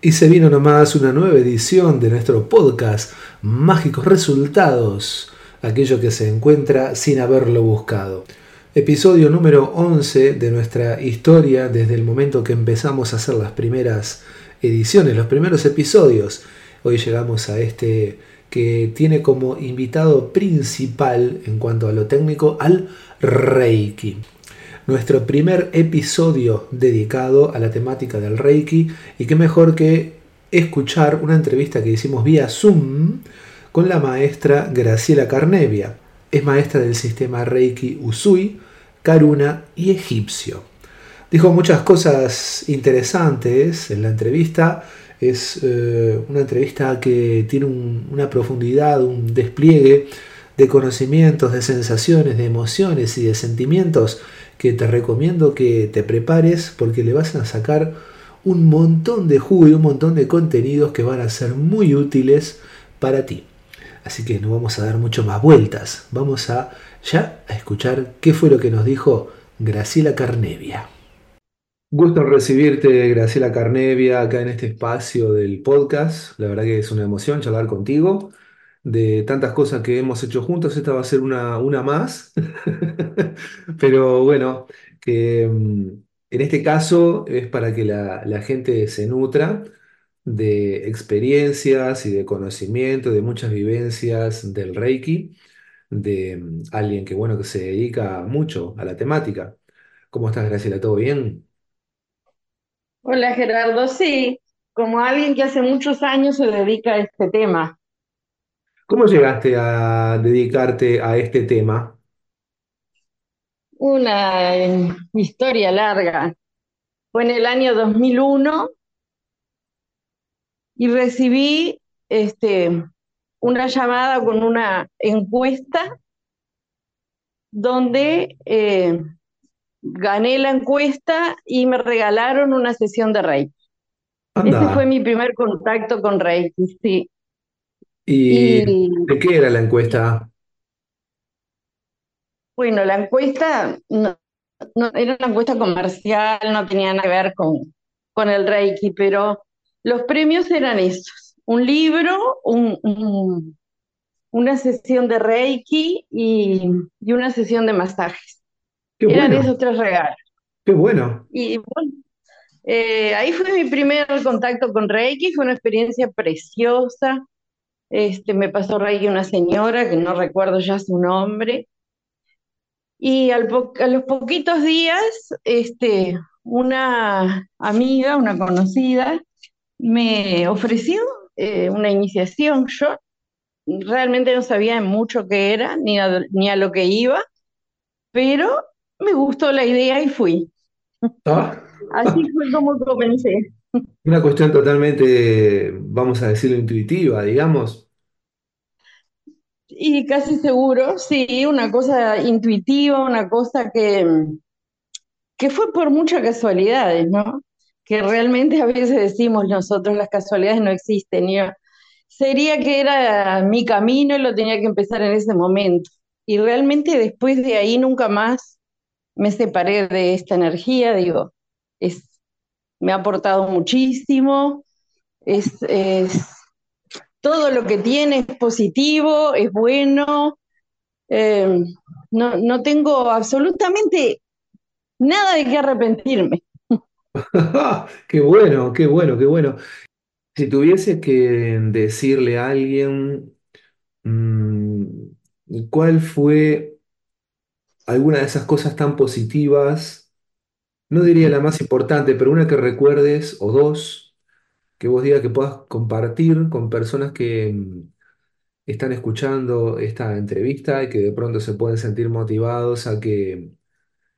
Y se vino nomás una nueva edición de nuestro podcast Mágicos Resultados, aquello que se encuentra sin haberlo buscado. Episodio número 11 de nuestra historia desde el momento que empezamos a hacer las primeras ediciones, los primeros episodios. Hoy llegamos a este que tiene como invitado principal en cuanto a lo técnico al Reiki nuestro primer episodio dedicado a la temática del Reiki y qué mejor que escuchar una entrevista que hicimos vía Zoom con la maestra Graciela Carnevia. Es maestra del sistema Reiki Usui, Karuna y Egipcio. Dijo muchas cosas interesantes en la entrevista. Es eh, una entrevista que tiene una profundidad, un despliegue de conocimientos, de sensaciones, de emociones y de sentimientos que te recomiendo que te prepares porque le vas a sacar un montón de jugo y un montón de contenidos que van a ser muy útiles para ti. Así que no vamos a dar mucho más vueltas. Vamos a ya a escuchar qué fue lo que nos dijo Graciela Carnevia. Gusto recibirte, Graciela Carnevia, acá en este espacio del podcast. La verdad que es una emoción charlar contigo de tantas cosas que hemos hecho juntos, esta va a ser una, una más. Pero bueno, que mm, en este caso es para que la, la gente se nutra de experiencias y de conocimiento, de muchas vivencias del Reiki, de mm, alguien que bueno que se dedica mucho a la temática. ¿Cómo estás, Graciela? ¿Todo bien? Hola Gerardo, sí, como alguien que hace muchos años se dedica a este tema. ¿Cómo llegaste a dedicarte a este tema? Una eh, historia larga. Fue en el año 2001 y recibí este, una llamada con una encuesta donde eh, gané la encuesta y me regalaron una sesión de Reiki. Ese fue mi primer contacto con Reiki, sí. ¿Y de qué era la encuesta? bueno, la encuesta no, era una encuesta comercial, no tenía nada que ver con, con el Reiki, pero los premios eran esos, un libro, una sesión de Reiki y, una sesión de masajes. Eran esos tres regalos. qué bueno. Y bueno, eh, ahí fue mi primer contacto con Reiki, fue una experiencia preciosa. Este, me pasó Reiki una señora, que no recuerdo ya su nombre, y al a los poquitos días, este, una amiga, una conocida, me ofreció eh, una iniciación. Yo realmente no sabía mucho qué era, ni a, ni a lo que iba, pero me gustó la idea y fui. Ah. Así fue como comencé. Una cuestión totalmente, vamos a decirlo, intuitiva, digamos. Y casi seguro, sí, una cosa intuitiva, una cosa que, que fue por muchas casualidades, ¿no? Que realmente a veces decimos nosotros las casualidades no existen. Yo, sería que era mi camino y lo tenía que empezar en ese momento. Y realmente después de ahí nunca más me separé de esta energía, digo, es, me ha aportado muchísimo, es, todo lo que tiene es positivo, es bueno. Eh, no, no tengo absolutamente nada de qué arrepentirme. qué bueno, qué bueno, qué bueno. Si tuviese que decirle a alguien mm, cuál fue alguna de esas cosas tan positivas, no diría la más importante, pero una que recuerdes o dos que vos digas que puedas compartir con personas que mm, están escuchando esta entrevista y que de pronto se pueden sentir motivados a que,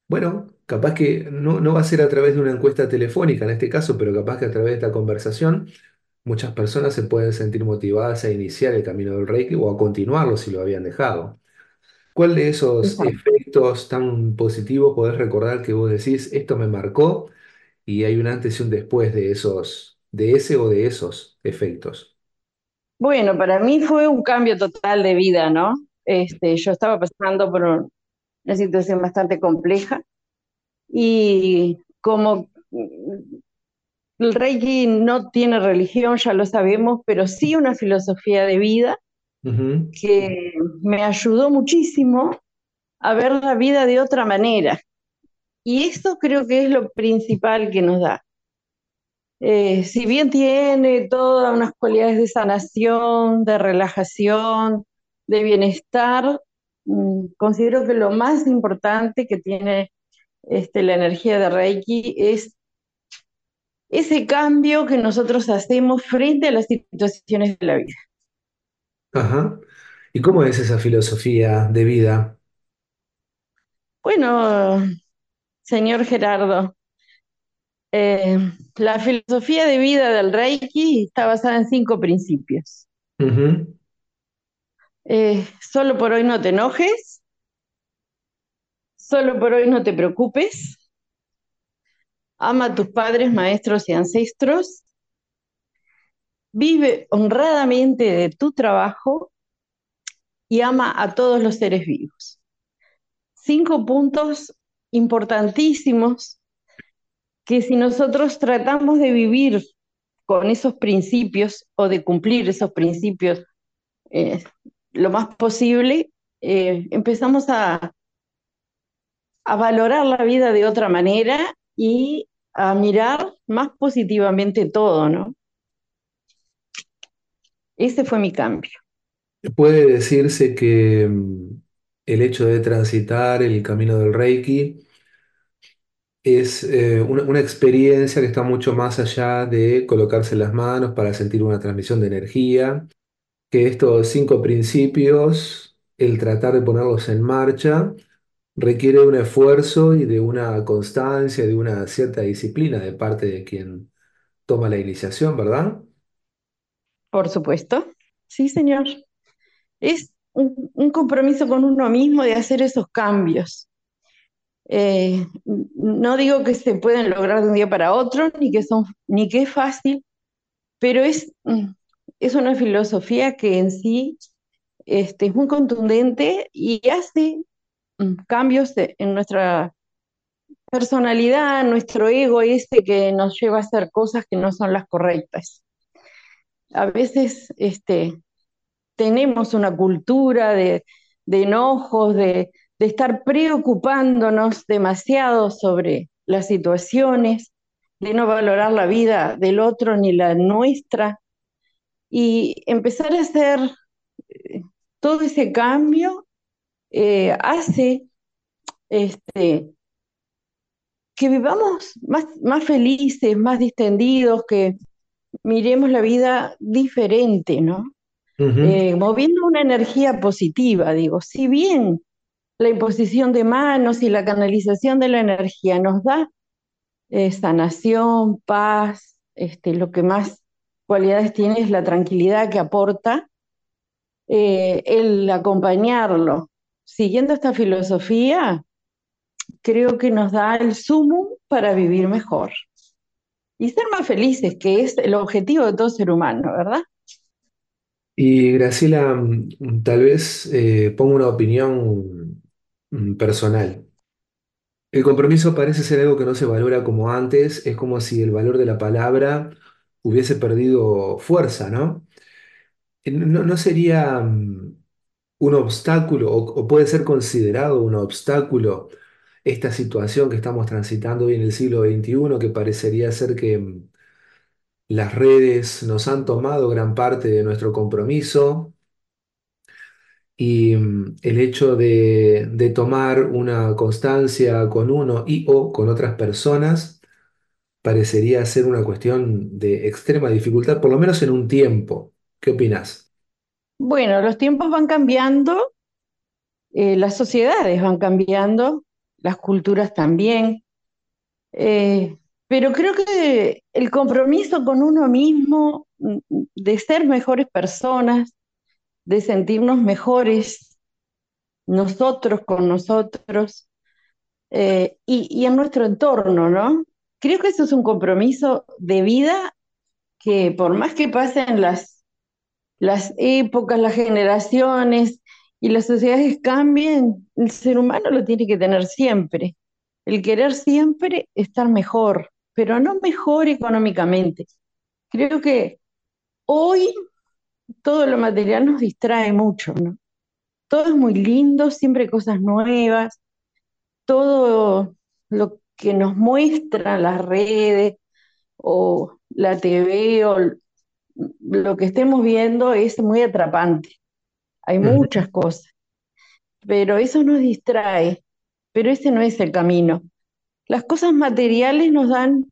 bueno, capaz que no, no va a ser a través de una encuesta telefónica en este caso, pero capaz que a través de esta conversación muchas personas se pueden sentir motivadas a iniciar el camino del Reiki o a continuarlo si lo habían dejado. ¿Cuál de esos efectos tan positivos podés recordar que vos decís, esto me marcó y hay un antes y un después de esos de ese o de esos efectos? Bueno, para mí fue un cambio total de vida, ¿no? Este, yo estaba pasando por una situación bastante compleja y como el Reiki no tiene religión, ya lo sabemos, pero sí una filosofía de vida que me ayudó muchísimo a ver la vida de otra manera. Y esto creo que es lo principal que nos da. Eh, si bien tiene todas unas cualidades de sanación, de relajación, de bienestar, mm, considero que lo más importante que tiene este, la energía de Reiki es ese cambio que nosotros hacemos frente a las situaciones de la vida. Ajá. ¿Y cómo es esa filosofía de vida? Bueno, señor Gerardo, eh, la filosofía de vida del Reiki está basada en cinco principios. Eh, solo por hoy no te enojes, solo por hoy no te preocupes, ama a tus padres, maestros y ancestros, vive honradamente de tu trabajo y ama a todos los seres vivos. Cinco puntos importantísimos que si nosotros tratamos de vivir con esos principios o de cumplir esos principios eh, lo más posible, eh, empezamos a, a valorar la vida de otra manera y a mirar más positivamente todo, ¿no? Ese fue mi cambio. Puede decirse que mm, el hecho de transitar el camino del Reiki es eh, una, una experiencia que está mucho más allá de colocarse las manos para sentir una transmisión de energía, que estos cinco principios, el tratar de ponerlos en marcha, requiere un esfuerzo y de una constancia, de una cierta disciplina de parte de quien toma la iniciación, ¿verdad? Por supuesto. Sí, señor. Es un, compromiso con uno mismo de hacer esos cambios. Eh, no digo que se pueden lograr de un día para otro, ni que, son, ni que es fácil, pero es, mm, es una filosofía que en sí este, es muy contundente y hace mm, cambios en nuestra personalidad, nuestro ego ese que nos lleva a hacer cosas que no son las correctas. A veces este, tenemos una cultura de, enojos, de, de estar preocupándonos demasiado sobre las situaciones, de no valorar la vida del otro ni la nuestra, y empezar a hacer eh, todo ese cambio eh, hace este, que vivamos más, más felices, más distendidos, que miremos la vida diferente, ¿no? Eh, moviendo una energía positiva, digo, si bien la imposición de manos y la canalización de la energía nos da eh, sanación, paz, este, lo que más cualidades tiene es la tranquilidad que aporta, eh, el acompañarlo. Siguiendo esta filosofía, creo que nos da el sumo para vivir mejor y ser más felices, que es el objetivo de todo ser humano, ¿verdad? Y Graciela, mm, tal vez eh, pongo una opinión Mm, personal. El compromiso parece ser algo que no se valora como antes, es como si el valor de la palabra hubiese perdido fuerza, ¿no? ¿No, sería mm, un obstáculo o, puede ser considerado un obstáculo esta situación que estamos transitando hoy en el siglo XXI, que parecería ser que las redes nos han tomado gran parte de nuestro compromiso? Y mm, el hecho de, tomar una constancia con uno y o con otras personas parecería ser una cuestión de extrema dificultad, por lo menos en un tiempo. ¿Qué opinas? Bueno, los tiempos van cambiando, eh, las sociedades van cambiando, las culturas también, eh, pero creo que el compromiso con uno mismo mm, de ser mejores personas, de sentirnos mejores nosotros con nosotros eh, y, en nuestro entorno, ¿no? Creo que eso es un compromiso de vida que por más que pasen las, las épocas, las generaciones y las sociedades cambien, el ser humano lo tiene que tener siempre. El querer siempre estar mejor, pero no mejor económicamente. Creo que hoy todo lo material nos distrae mucho, ¿no? Todo es muy lindo, siempre hay cosas nuevas, todo lo que nos muestran las redes o la TV o lo que estemos viendo es muy atrapante. Hay muchas cosas, pero eso nos distrae, pero ese no es el camino. Las cosas materiales nos dan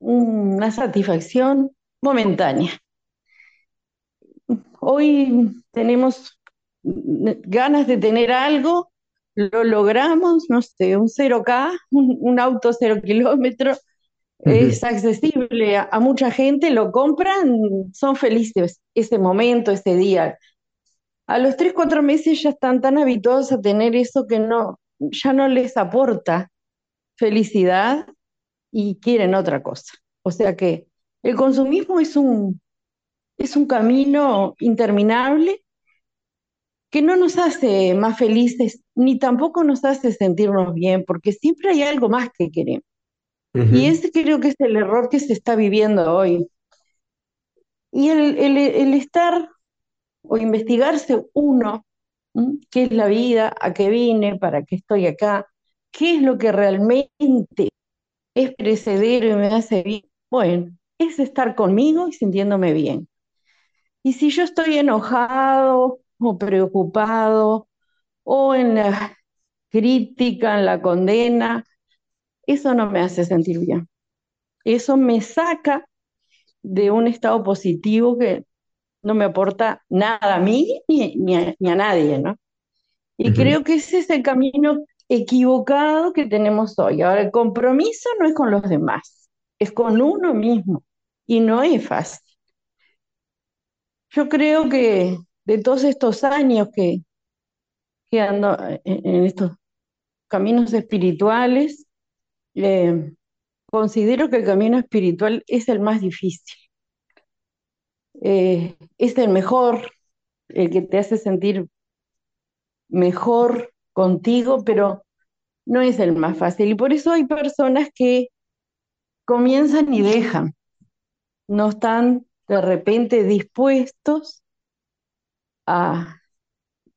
una satisfacción momentánea. Hoy tenemos ganas de tener algo, lo logramos, no sé, un 0K, un, auto 0 kilómetros, es accesible a, mucha gente, lo compran, son felices ese momento, ese día. A los 3, 4 meses ya están tan habituados a tener eso que no, ya no les aporta felicidad y quieren otra cosa. O sea que el consumismo es un, es un camino interminable que no nos hace más felices ni tampoco nos hace sentirnos bien, porque siempre hay algo más que queremos. Y ese creo que es el error que se está viviendo hoy. Y el, el, estar o investigarse uno, qué es la vida, a qué vine, para qué estoy acá, qué es lo que realmente es preceder y me hace bien. Bueno, es estar conmigo y sintiéndome bien. Y si yo estoy enojado o preocupado o en la crítica, en la condena, eso no me hace sentir bien. Eso me saca de un estado positivo que no me aporta nada a mí ni, a, nadie, ¿no? Y creo que ese es el camino equivocado que tenemos hoy. Ahora, el compromiso no es con los demás, es con uno mismo y no es fácil. Yo creo que de todos estos años que, que ando en, estos caminos espirituales, eh, considero que el camino espiritual es el más difícil. Eh, es el mejor, el que te hace sentir mejor contigo, pero no es el más fácil. Y por eso hay personas que comienzan y dejan. No están de repente dispuestos a,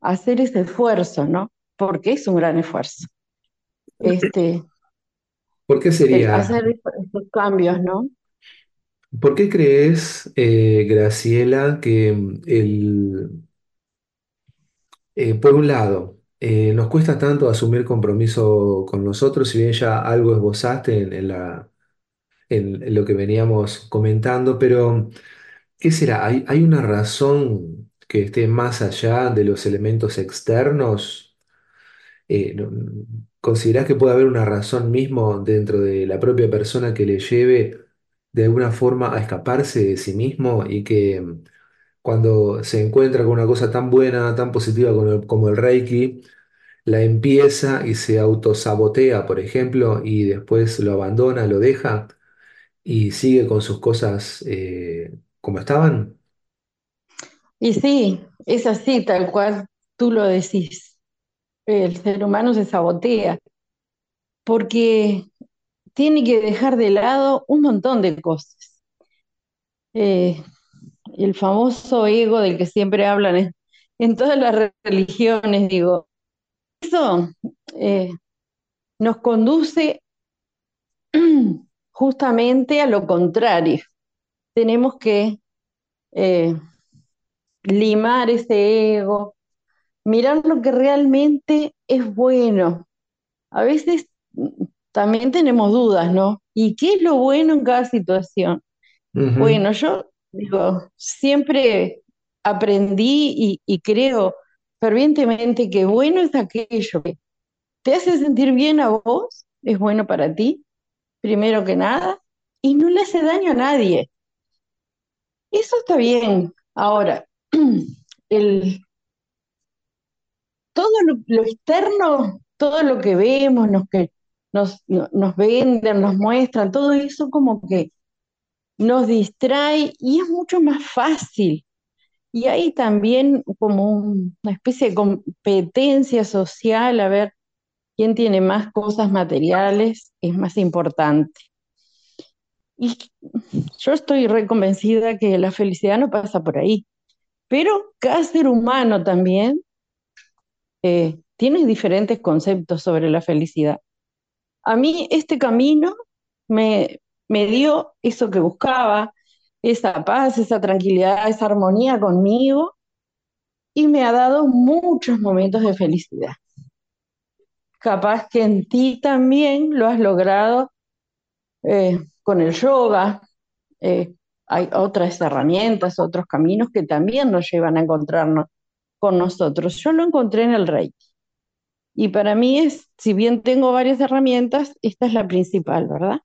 hacer ese esfuerzo, ¿no? Porque es un gran esfuerzo. Este, ¿Por qué sería? Hacer estos cambios, ¿no? ¿Por qué crees, eh, Graciela, que el, eh, por un lado, eh, nos cuesta tanto asumir compromiso con nosotros, si bien ya algo esbozaste en, lo que veníamos comentando, pero ¿qué será? ¿Hay, una razón que esté más allá de los elementos externos? Eh, ¿considerás que puede haber una razón mismo dentro de la propia persona que le lleve de alguna forma a escaparse de sí mismo y que cuando se encuentra con una cosa tan buena, tan positiva como el, Reiki, la empieza y se autosabotea, por ejemplo, y después lo abandona, lo deja y sigue con sus cosas eh, como estaban? Y sí, es así, tal cual tú lo decís. El ser humano se sabotea porque tiene que dejar de lado un montón de cosas. Eh, el famoso ego del que siempre hablan en, todas las religiones, digo, eso eh, nos conduce justamente a lo contrario. Tenemos que eh, limar ese ego, mirar lo que realmente es bueno. A veces mm, también tenemos dudas, ¿no? ¿Y qué es lo bueno en cada situación? Bueno, yo digo, siempre aprendí y, creo fervientemente que bueno es aquello que te hace sentir bien a vos, es bueno para ti, primero que nada, y no le hace daño a nadie. Eso está bien. Ahora, el, todo lo, externo, todo lo que vemos, nos, que nos, nos venden, nos muestran, todo eso como que nos distrae y es mucho más fácil. Y hay también como una especie de competencia social, a ver quién tiene más cosas materiales, es más importante. Y yo estoy reconvencida que la felicidad no pasa por ahí, pero cada ser humano también eh, tiene diferentes conceptos sobre la felicidad. A mí este camino me, me dio eso que buscaba, esa paz, esa tranquilidad, esa armonía conmigo y me ha dado muchos momentos de felicidad. Capaz que en ti también lo has logrado eh, con el yoga. Eh, hay otras herramientas, otros caminos que también nos llevan a encontrarnos con nosotros. Yo lo encontré en el Reiki. Y para mí es, si bien tengo varias herramientas, esta es la principal, ¿verdad?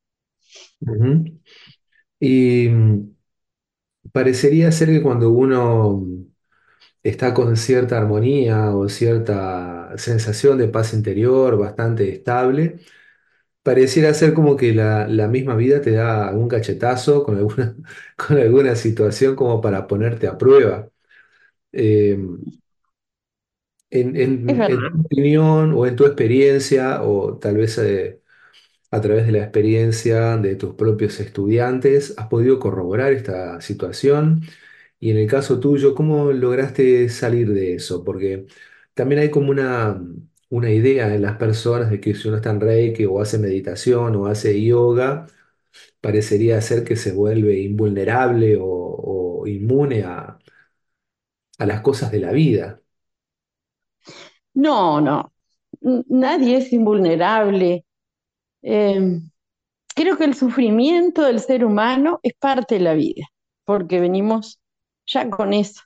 Y mm, parecería ser que cuando uno está con cierta armonía o cierta sensación de paz interior bastante estable, pareciera ser como que la, la misma vida te da algún cachetazo con alguna, con alguna situación como para ponerte a prueba. Eh, en, Es en- en verdad. tu opinión o en tu experiencia, o tal vez eh, a través de la experiencia de tus propios estudiantes, ¿has podido corroborar esta situación? Y en el caso tuyo, ¿cómo lograste salir de eso? Porque también hay como una, una idea en las personas de que si uno está en Reiki o hace meditación o hace yoga, parecería ser que se vuelve invulnerable o, o inmune a, a las cosas de la vida. No, no. Nadie es invulnerable. Eh, creo que el sufrimiento del ser humano es parte de la vida, porque venimos ya con eso.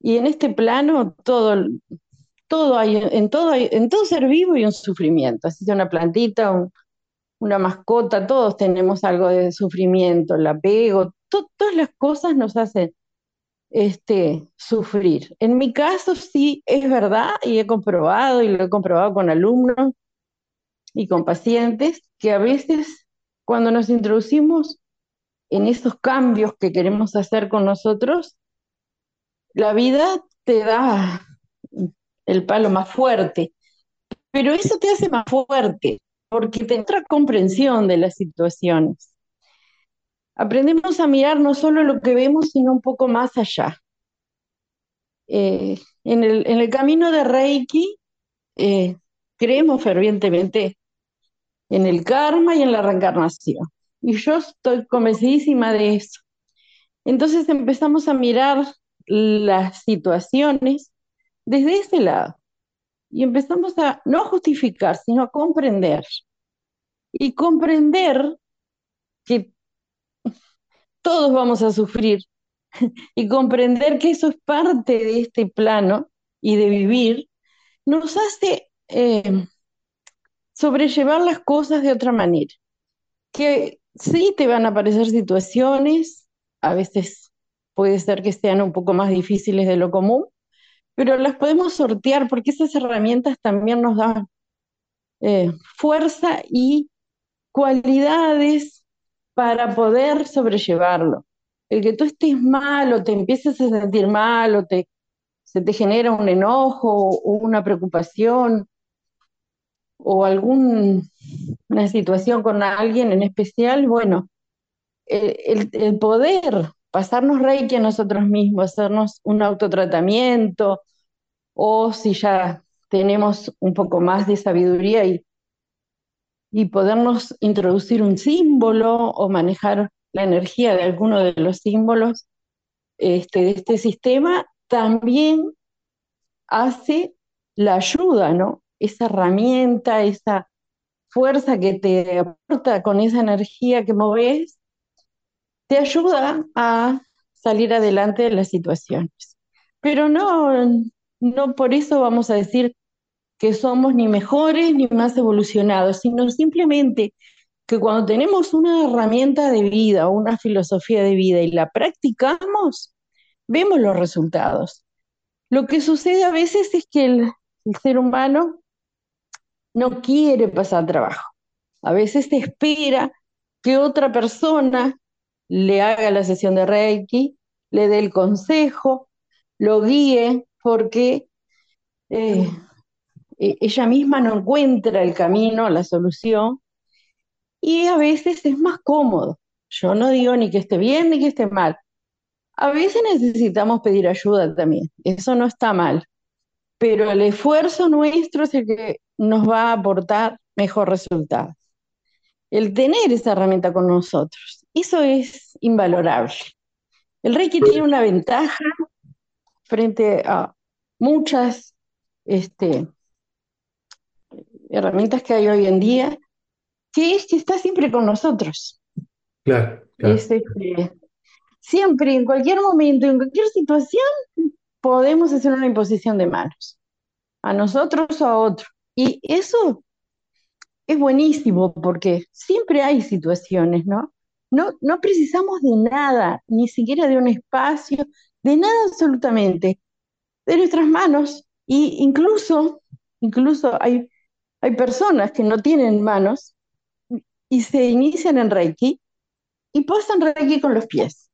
Y en este plano todo, todo hay, en todo hay- en todo ser vivo hay un sufrimiento, así sea una plantita, un- una mascota, todos tenemos algo de sufrimiento, el apego, to- todas las cosas nos hacen este, sufrir. En mi caso sí es verdad y he comprobado y lo he comprobado con alumnos y con pacientes que a veces cuando nos introducimos en esos cambios que queremos hacer con nosotros, la vida te da el palo más fuerte, pero eso te hace más fuerte porque te entra comprensión de las situaciones. Aprendemos a mirar no solo lo que vemos, sino un poco más allá. Eh, en el, en el camino de Reiki, eh, creemos fervientemente en el karma y en la reencarnación. Y yo estoy convencidísima de eso. Entonces empezamos a mirar las situaciones desde ese lado y empezamos a no justificar, sino a comprender. Y comprender que todos vamos a sufrir y comprender que eso es parte de este plano y de vivir, nos hace eh, sobrellevar las cosas de otra manera. Que sí te van a aparecer situaciones, a veces puede ser que sean un poco más difíciles de lo común, pero las podemos sortear porque esas herramientas también nos dan eh, fuerza y cualidades para poder sobrellevarlo. El que tú estés mal o te empieces a sentir mal o te, se te genera un enojo o una preocupación o alguna situación con alguien en especial, bueno, el, el, poder pasarnos reiki a nosotros mismos, hacernos un autotratamiento, o si ya tenemos un poco más de sabiduría y, y podernos introducir un símbolo o manejar la energía de alguno de los símbolos este, de este sistema, también hace la ayuda, ¿no? Esa herramienta, esa fuerza que te aporta con esa energía que moves, te ayuda a salir adelante de las situaciones. Pero no, no por eso vamos a decir que somos ni mejores ni más evolucionados, sino simplemente que cuando tenemos una herramienta de vida una filosofía de vida y la practicamos, vemos los resultados. Lo que sucede a veces es que el, el ser humano no quiere pasar trabajo. A veces espera que otra persona le haga la sesión de Reiki, le dé el consejo, lo guíe, porque eh, e-, ella misma no encuentra el camino, la solución, y a veces es más cómodo. Yo no digo ni que esté bien ni que esté mal. A veces necesitamos pedir ayuda también, eso no está mal, pero el esfuerzo nuestro es el que nos va a aportar mejor resultado. El tener esa herramienta con nosotros, eso es invalorable. El Reiki tiene una ventaja frente a muchas este, herramientas que hay hoy en día, que es que está siempre con nosotros. Claro, claro. Es, este, siempre, en cualquier momento, en cualquier situación, podemos hacer una imposición de manos, a nosotros o a otro. Y eso es buenísimo porque siempre hay situaciones, ¿no? No, no precisamos de nada, ni siquiera de un espacio, de nada absolutamente, de nuestras manos. Y incluso, incluso hay, hay personas que no tienen manos y se inician en Reiki y pasan Reiki con los pies.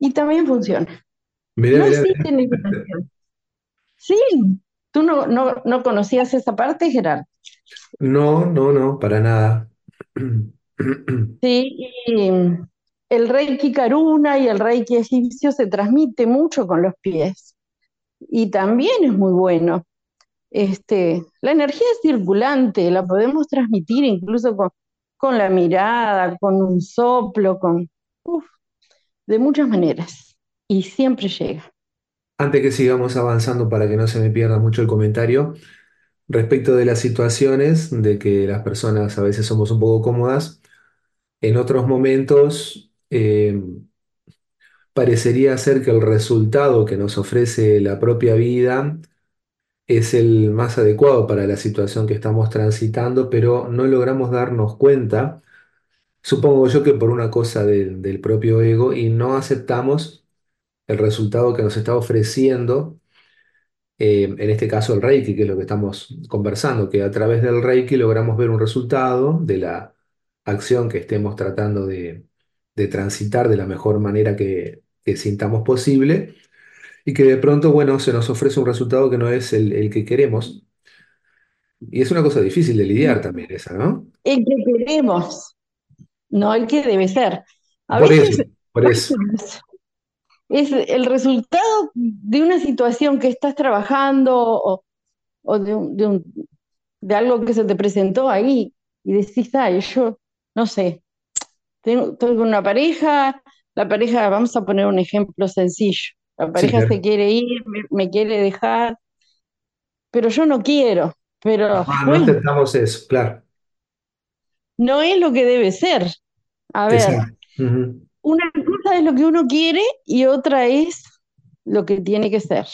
Y también funciona. Mirá, No mirá, existe mirá. Sí, tú no, no, no conocías esa parte, Gerardo. No, no, no, para nada. Sí, y el Reiki Karuna y el Reiki egipcio se transmite mucho con los pies. Y también es muy bueno. Este, la energía es circulante, la podemos transmitir incluso con, con la mirada, con un soplo, con, uf, de muchas maneras. Y siempre llega. Antes que sigamos avanzando para que no se me pierda mucho el comentario, respecto de las situaciones de que las personas a veces somos un poco cómodas, en otros momentos eh, parecería ser que el resultado que nos ofrece la propia vida es el más adecuado para la situación que estamos transitando, pero no logramos darnos cuenta, supongo yo que por una cosa del del propio ego, y no aceptamos el resultado que nos está ofreciendo eh, en este caso el Reiki, que es lo que estamos conversando, que a través del Reiki logramos ver un resultado de la acción que estemos tratando de, de transitar de la mejor manera que, que sintamos posible y que de pronto, bueno, se nos ofrece un resultado que no es el, el que queremos. Y es una cosa difícil de lidiar también esa, ¿no? El que queremos, no el que debe ser. A Por eso, por eso. Es el resultado de una situación que estás trabajando o, o de, un- de, un- de algo que se te presentó ahí y decís, ay, yo no sé, tengo, tengo una pareja, la pareja, vamos a poner un ejemplo sencillo, la Sí, pareja claro. se quiere ir, me, me quiere dejar, pero yo no quiero, pero Ah, no bueno, aceptamos eso, claro. no es lo que debe ser. A ver. Una cosa es lo que uno quiere y otra es lo que tiene que ser.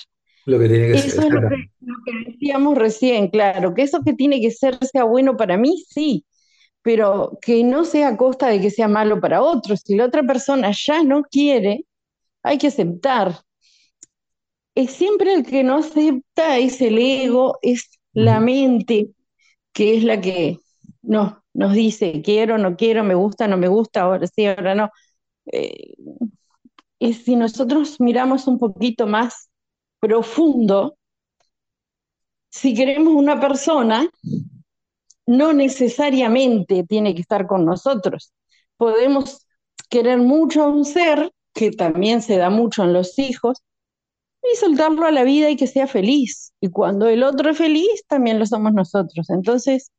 Lo que tiene que ser, Eso es lo que, exactamente. lo que decíamos recién, claro, que eso que tiene que ser sea bueno para mí, sí, pero que no sea a costa de que sea malo para otros. Si la otra persona ya no quiere, hay que aceptar. Es siempre el que no acepta es el ego, es la mente, que es la que no, nos dice quiero, no quiero, me gusta, no me gusta, ahora sí, ahora no. Eh, y si nosotros miramos un poquito más profundo, si queremos una persona, no necesariamente tiene que estar con nosotros. Podemos querer mucho a un ser, que también se da mucho en los hijos, y soltarlo a la vida y que sea feliz. Y cuando el otro es feliz, también lo somos nosotros. Entonces,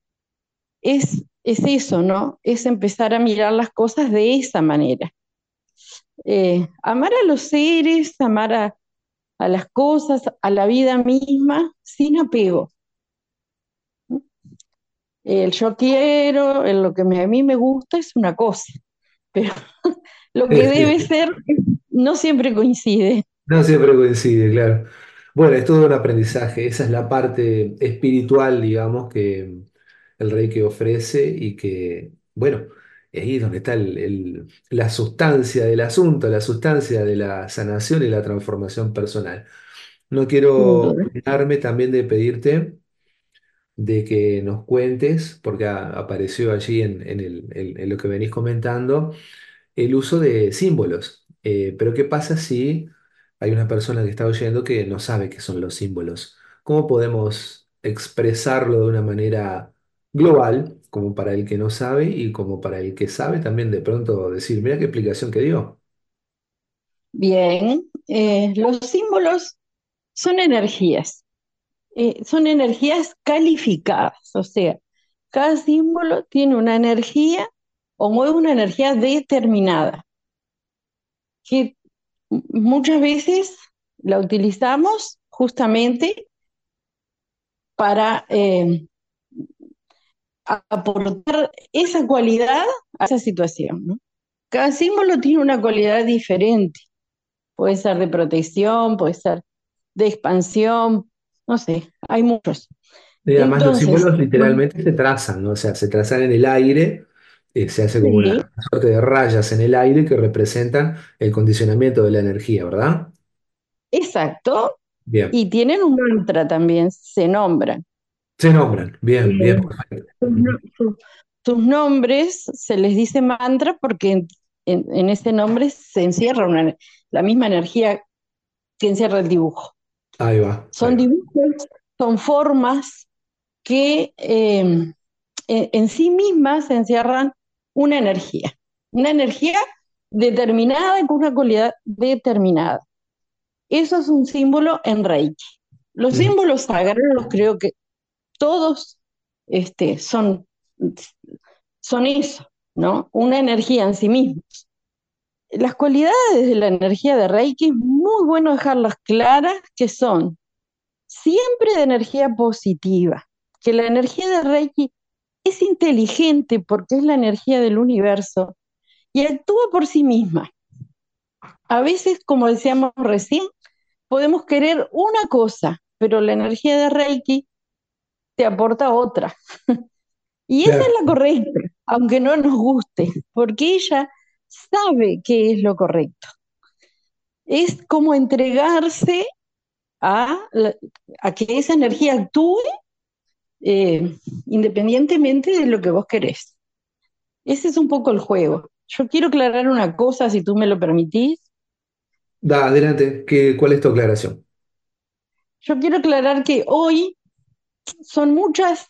es, es eso, ¿no? Es empezar a mirar las cosas de esa manera. Eh, amar a los seres, amar a, a las cosas, a la vida misma, sin apego. El yo quiero, el lo que me- a mí me gusta es una cosa, pero lo que debe ser no siempre coincide. No siempre coincide, claro. Bueno, es todo un aprendizaje. Esa es la parte espiritual, digamos, que el Reiki ofrece y que, bueno, ahí es donde está el- el- la sustancia del asunto, la sustancia de la sanación y la transformación personal. No quiero olvidarme también de pedirte de que nos cuentes, porque a- apareció allí en, en el- en- en lo que venís comentando, el uso de símbolos. Eh, pero ¿qué pasa si hay una persona que está oyendo que no sabe qué son los símbolos? ¿Cómo podemos expresarlo de una manera global, como para el que no sabe y como para el que sabe también de pronto decir, mira qué explicación que dio. Bien, eh, los símbolos son energías, eh, son energías calificadas, o sea, cada símbolo tiene una energía o mueve una energía determinada, que muchas veces la utilizamos justamente para eh, aportar esa cualidad a esa situación. ¿no? Cada símbolo tiene una cualidad diferente. Puede ser de protección, puede ser de expansión, no sé, hay muchos. Y además los símbolos literalmente se trazan, ¿no? O sea, se trazan en el aire, eh, se hace como sí, una suerte de rayas en el aire que representan el condicionamiento de la energía, ¿verdad? exacto, Bien. y tienen un mantra también, se nombran. Se nombran. Bien, bien, sus, sus nombres se les dice mantra porque en, en- en ese nombre se encierra una, la misma energía que encierra el dibujo. Ahí va, ahí Son va. dibujos, son formas que eh, en, en sí mismas encierran una energía, una energía determinada con una cualidad determinada. Eso es un símbolo en Reiki. Los Ujú. símbolos sagrados creo que todos este, son, son eso, ¿no? Una energía en sí mismos. Las cualidades de la energía de Reiki es muy bueno dejarlas claras que son siempre de energía positiva, que la energía de Reiki es inteligente porque es la energía del universo y actúa por sí misma. A veces, como decíamos recién, podemos querer una cosa, pero la energía de Reiki te aporta otra. Y esa es la correcta, aunque no nos guste, porque ella sabe qué es lo correcto. Es como entregarse a, la- a que esa energía actúe eh, independientemente de lo que vos querés. Ese es un poco el juego. Yo quiero aclarar una cosa, si tú me lo permitís. Da, adelante. ¿Qué, cuál es tu aclaración? Yo quiero aclarar que hoy son muchas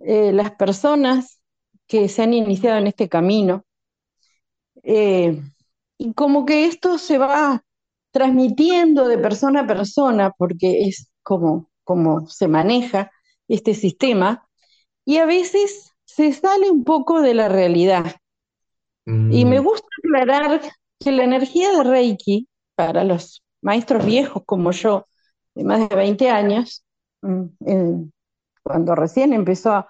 eh, las personas que se han iniciado en este camino eh, y como que esto se va transmitiendo de persona a persona porque es como, como se maneja este sistema y a veces se sale un poco de la realidad. Y me Mm, gusta aclarar que la energía de Reiki, para los maestros viejos como yo, de más de 20 años, en- cuando recién empezó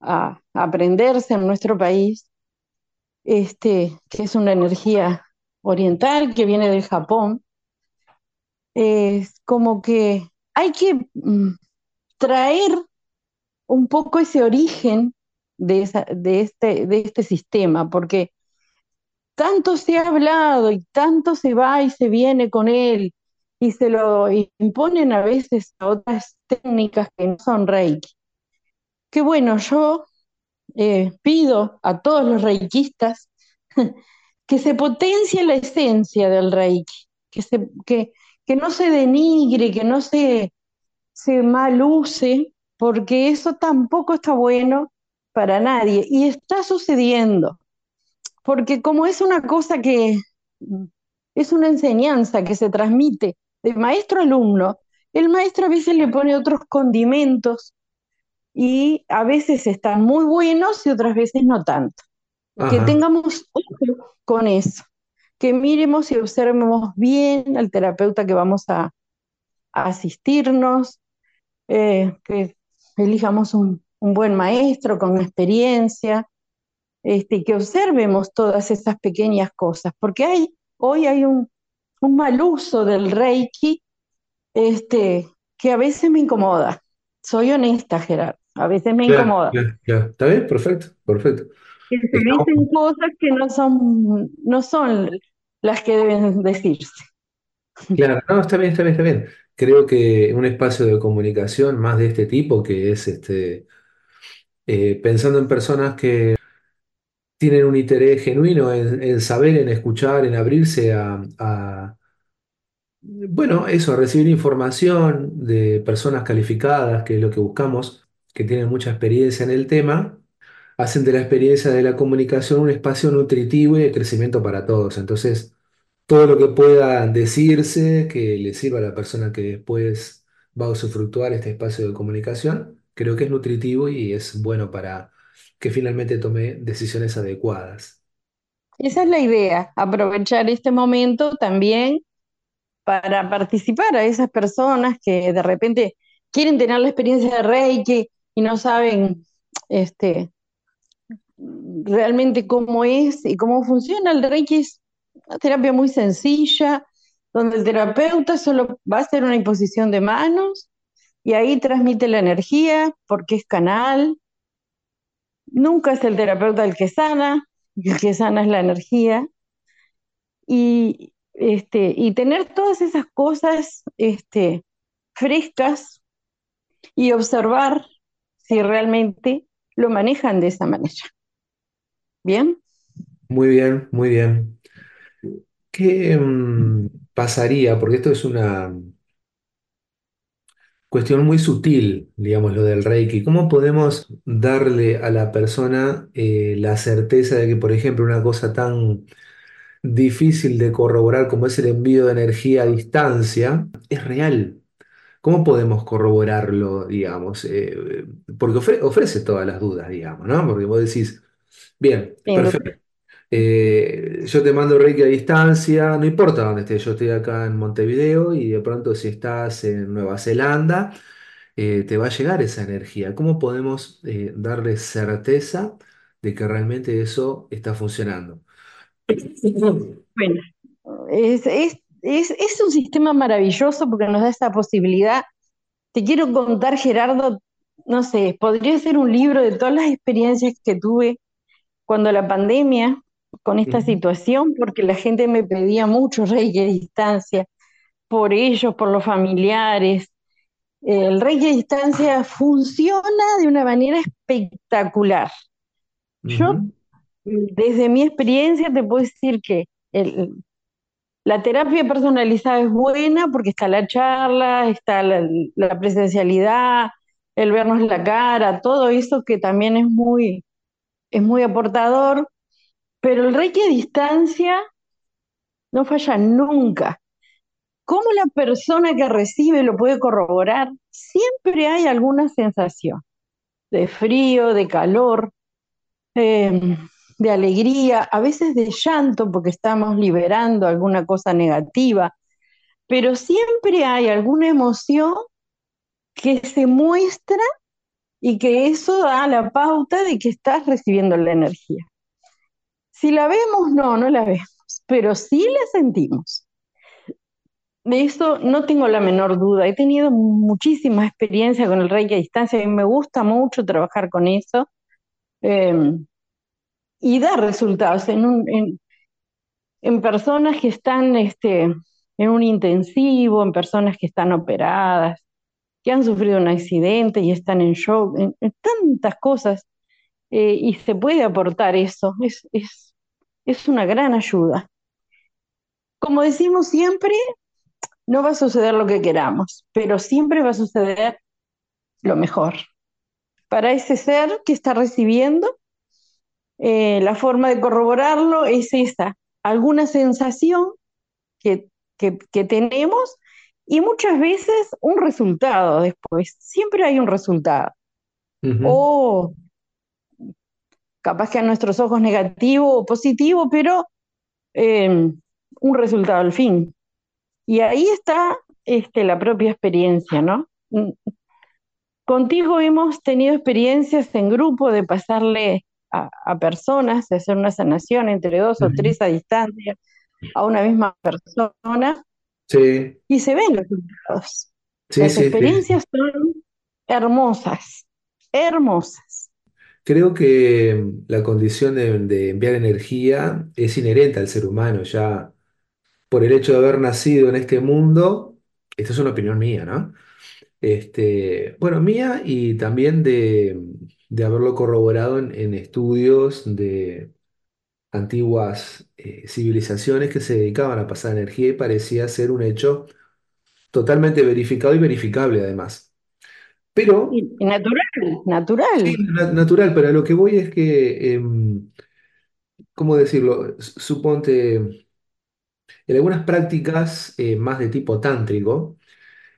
a, aprenderse en nuestro país, este, que es una energía oriental que viene del Japón, es como que hay que mm, traer un poco ese origen este, de este sistema, porque tanto se ha hablado y tanto se va y se viene con él y se lo imponen a veces a otras técnicas que no son Reiki. Que bueno, yo eh, pido a todos los reikistas que se potencie la esencia del Reiki, que, se, que, que no se denigre, que no se, se maluse, porque eso tampoco está bueno para nadie. Y está sucediendo porque como es una cosa que es una enseñanza que se transmite de maestro a alumno, el maestro a veces le pone otros condimentos y a veces están muy buenos y otras veces no tanto. Que tengamos ojo con eso, que miremos y observemos bien al terapeuta que vamos a, a asistirnos, eh, que elijamos un, un buen maestro con experiencia, este, que observemos todas esas pequeñas cosas, porque hay, hoy hay un, un mal uso del Reiki este, que a veces me incomoda. Soy honesta, Gerardo, a veces me Claro, incomoda. claro, claro. ¿Está bien? Perfecto, perfecto. Que se Estamos, dicen cosas que no son, no son las que deben decirse. claro, no, está bien, está bien, está bien. Creo que un espacio de comunicación más de este tipo, que es este, eh, pensando en personas que tienen un interés genuino en, saber, en escuchar, en abrirse a, a, bueno, eso, a recibir información de personas calificadas, que es lo que buscamos. que tienen mucha experiencia en el tema, hacen de la experiencia de la comunicación un espacio nutritivo y de crecimiento para todos. Entonces, todo lo que pueda decirse que le sirva a la persona que después va a usufructuar este espacio de comunicación, creo que es nutritivo y es bueno para que finalmente tome decisiones adecuadas. Esa es la idea, aprovechar este momento también para participar a esas personas que de repente quieren tener la experiencia de Reiki y no saben este, realmente cómo es y cómo funciona. El Reiki es una terapia muy sencilla, donde el terapeuta solo va a hacer una imposición de manos y ahí transmite la energía porque es canal. Nunca es el terapeuta el que sana, el que sana es la energía. Y, este, y tener todas esas cosas este, frescas y observar si realmente lo manejan de esa manera. ¿Bien? Muy bien, muy bien. ¿Qué mm, pasaría? Porque esto es una cuestión muy sutil, digamos, lo del Reiki. ¿Cómo podemos darle a la persona eh, la certeza de que, por ejemplo, una cosa tan difícil de corroborar como es el envío de energía a distancia es real? ¿Cómo podemos corroborarlo, digamos? Eh, porque ofre- ofrece todas las dudas, digamos, ¿no? Porque vos decís, bien, perfecto. Eh, yo te mando Reiki a distancia, no importa dónde estés, yo estoy acá en Montevideo y de pronto si estás en Nueva Zelanda, eh, te va a llegar esa energía. ¿Cómo podemos eh, darle certeza de que realmente eso está funcionando? Bueno, es, es, es, es un sistema maravilloso porque nos da esta posibilidad. Te quiero contar, Gerardo, no sé, podría ser un libro de todas las experiencias que tuve cuando la pandemia, con esta situación, porque la gente me pedía mucho a distancia, por ellos, por los familiares. El a distancia funciona de una manera espectacular. Yo, desde mi experiencia, te puedo decir que el, la terapia personalizada es buena porque está la charla, está la, la presencialidad, el vernos la cara, todo eso que también es muy, es muy aportador, pero el Reiki a distancia no falla nunca. ¿Cómo la persona que recibe lo puede corroborar? Siempre hay alguna sensación de frío, de calor, eh, de alegría, a veces de llanto porque estamos liberando alguna cosa negativa, pero siempre hay alguna emoción que se muestra y que eso da la pauta de que estás recibiendo la energía. Si la vemos, no, no la vemos, pero sí la sentimos. De eso no tengo la menor duda. He tenido muchísima experiencia con el Reiki a distancia y me gusta mucho trabajar con eso eh, y dar resultados en, en, personas que están este, en un intensivo, en personas que están operadas, que han sufrido un accidente y están en shock, en tantas cosas, eh, y se puede aportar eso, es, es, es una gran ayuda. Como decimos siempre, no va a suceder lo que queramos, pero siempre va a suceder lo mejor. Para ese ser que está recibiendo, eh, la forma de corroborarlo es esa, alguna sensación que, que, que tenemos y muchas veces un resultado después. Siempre hay un resultado. O capaz que a nuestros ojos negativo o positivo, pero eh, un resultado al fin. Y ahí está este, la propia experiencia, ¿no? Mm, Contigo hemos tenido experiencias en grupo de pasarle a, a personas, de hacer una sanación entre dos o tres a distancia a una misma persona Sí, y se ven los resultados. sí, Las sí. experiencias son hermosas, hermosas. Creo que mm, la condición de, enviar energía es inherente al ser humano, ya por el hecho de haber nacido en este mundo, esta es una opinión mía, ¿no? Este, bueno, mía y también de, de haberlo corroborado en, en estudios de antiguas eh, civilizaciones que se dedicaban a pasar energía y parecía ser un hecho totalmente verificado y verificable además. Pero, y natural, sí, natural. na- natural, pero a lo que voy es que, em, ¿cómo decirlo? Suponte, en algunas prácticas eh, más de tipo tántrico,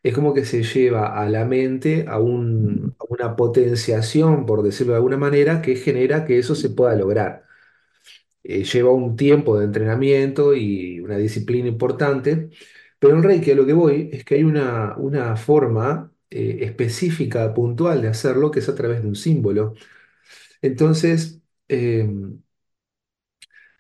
es como que se lleva a la mente a, un- a una potenciación, por decirlo de alguna manera, que genera que eso se pueda lograr. eh, lleva un tiempo de entrenamiento y una disciplina importante, pero en Reiki a lo que voy es que hay una, una forma eh, específica, puntual de hacerlo, que es a través de un símbolo. Entonces, eh,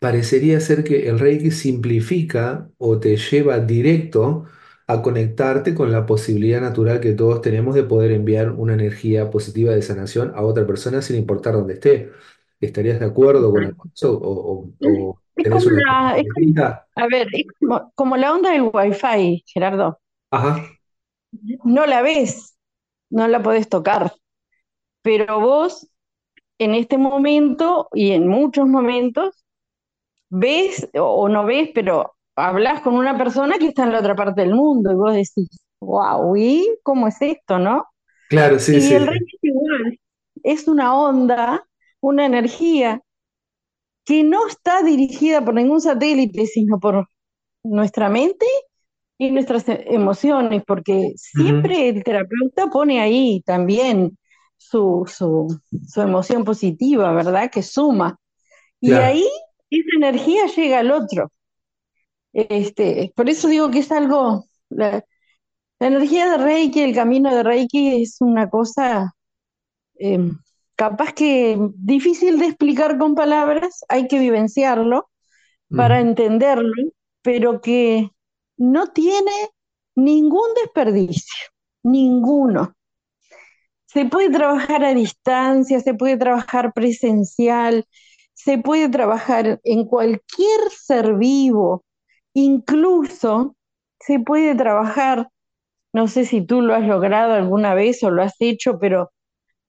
parecería ser que el Reiki simplifica o te lleva directo a conectarte con la posibilidad natural que todos tenemos de poder enviar una energía positiva de sanación a otra persona sin importar dónde esté. ¿Estarías de acuerdo con eso o, o- Es, como una la, es como, a ver, es como, como la onda del Wi-Fi, Gerardo. Ajá, No la ves, no la podés tocar, pero vos en este momento y en muchos momentos ves o no ves, pero hablas con una persona que está en la otra parte del mundo y vos decís, wow, ¿y cómo es esto, no? claro, sí, Y sí, el es igual, es una onda, una energía que no está dirigida por ningún satélite, sino por nuestra mente y nuestras emociones, porque siempre el terapeuta pone ahí también su, su, su emoción positiva, ¿verdad? Que suma. Y ahí esa energía llega al otro. Este, por eso digo que es algo, la, la energía de Reiki, el camino de Reiki es una cosa eh, capaz que difícil de explicar con palabras, hay que vivenciarlo para entenderlo, pero que no tiene ningún desperdicio, ninguno. Se puede trabajar a distancia, se puede trabajar presencial, se puede trabajar en cualquier ser vivo, incluso se puede trabajar, no sé si tú lo has logrado alguna vez o lo has hecho, pero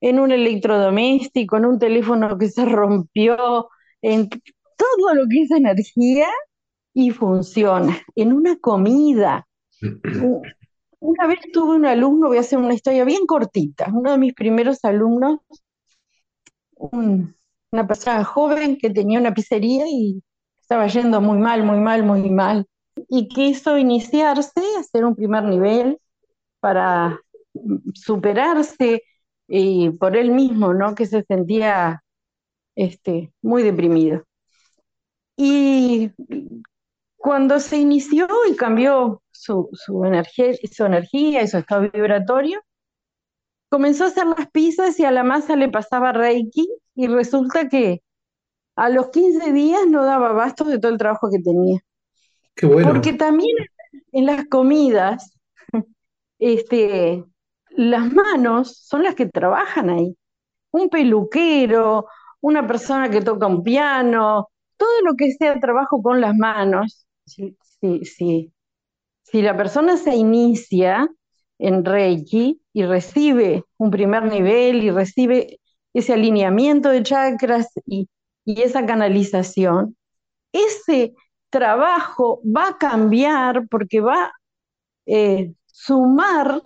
en un electrodoméstico, en un teléfono que se rompió, en todo lo que es energía y funciona. En una comida. Una vez tuve un alumno, voy a hacer una historia bien cortita, uno de mis primeros alumnos, un- una persona joven que tenía una pizzería y estaba yendo muy mal, muy mal, muy mal, y quiso iniciarse, hacer un primer nivel para superarse y por él mismo, ¿no? Que se sentía este, muy deprimido. Y cuando se inició y cambió su, su energía, su energía y su estado vibratorio, comenzó a hacer las pizzas y a la masa le pasaba Reiki y resulta que a los 15 días no daba abasto de todo el trabajo que tenía. Qué bueno. Porque también en las comidas, este, las manos son las que trabajan ahí. Un peluquero, una persona que toca un piano, todo lo que sea trabajo con las manos, si, si, si Si la persona se inicia en Reiki y recibe un primer nivel y recibe ese alineamiento de chakras y, y esa canalización, ese trabajo va a cambiar porque va a eh, sumar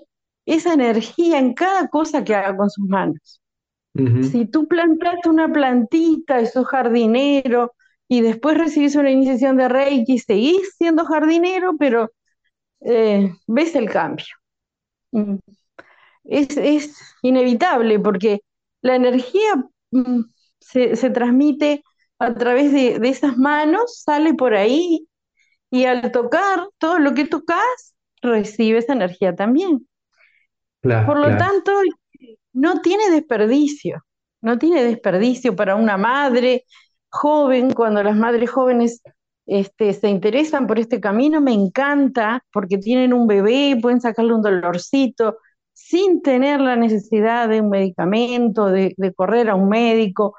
esa energía en cada cosa que haga con sus manos. Si tú plantaste una plantita y sos jardinero y después recibís una iniciación de Reiki, seguís siendo jardinero, pero eh, ves el cambio. Mm, Es, es inevitable porque la energía mm, se, se transmite a través de, de esas manos, sale por ahí y al tocar todo lo que tocas, recibes energía también. Por lo claro. tanto, no tiene desperdicio, no tiene desperdicio para una madre joven, cuando las madres jóvenes este, se interesan por este camino, me encanta porque tienen un bebé, pueden sacarle un dolorcito sin tener la necesidad de un medicamento, de, de correr a un médico.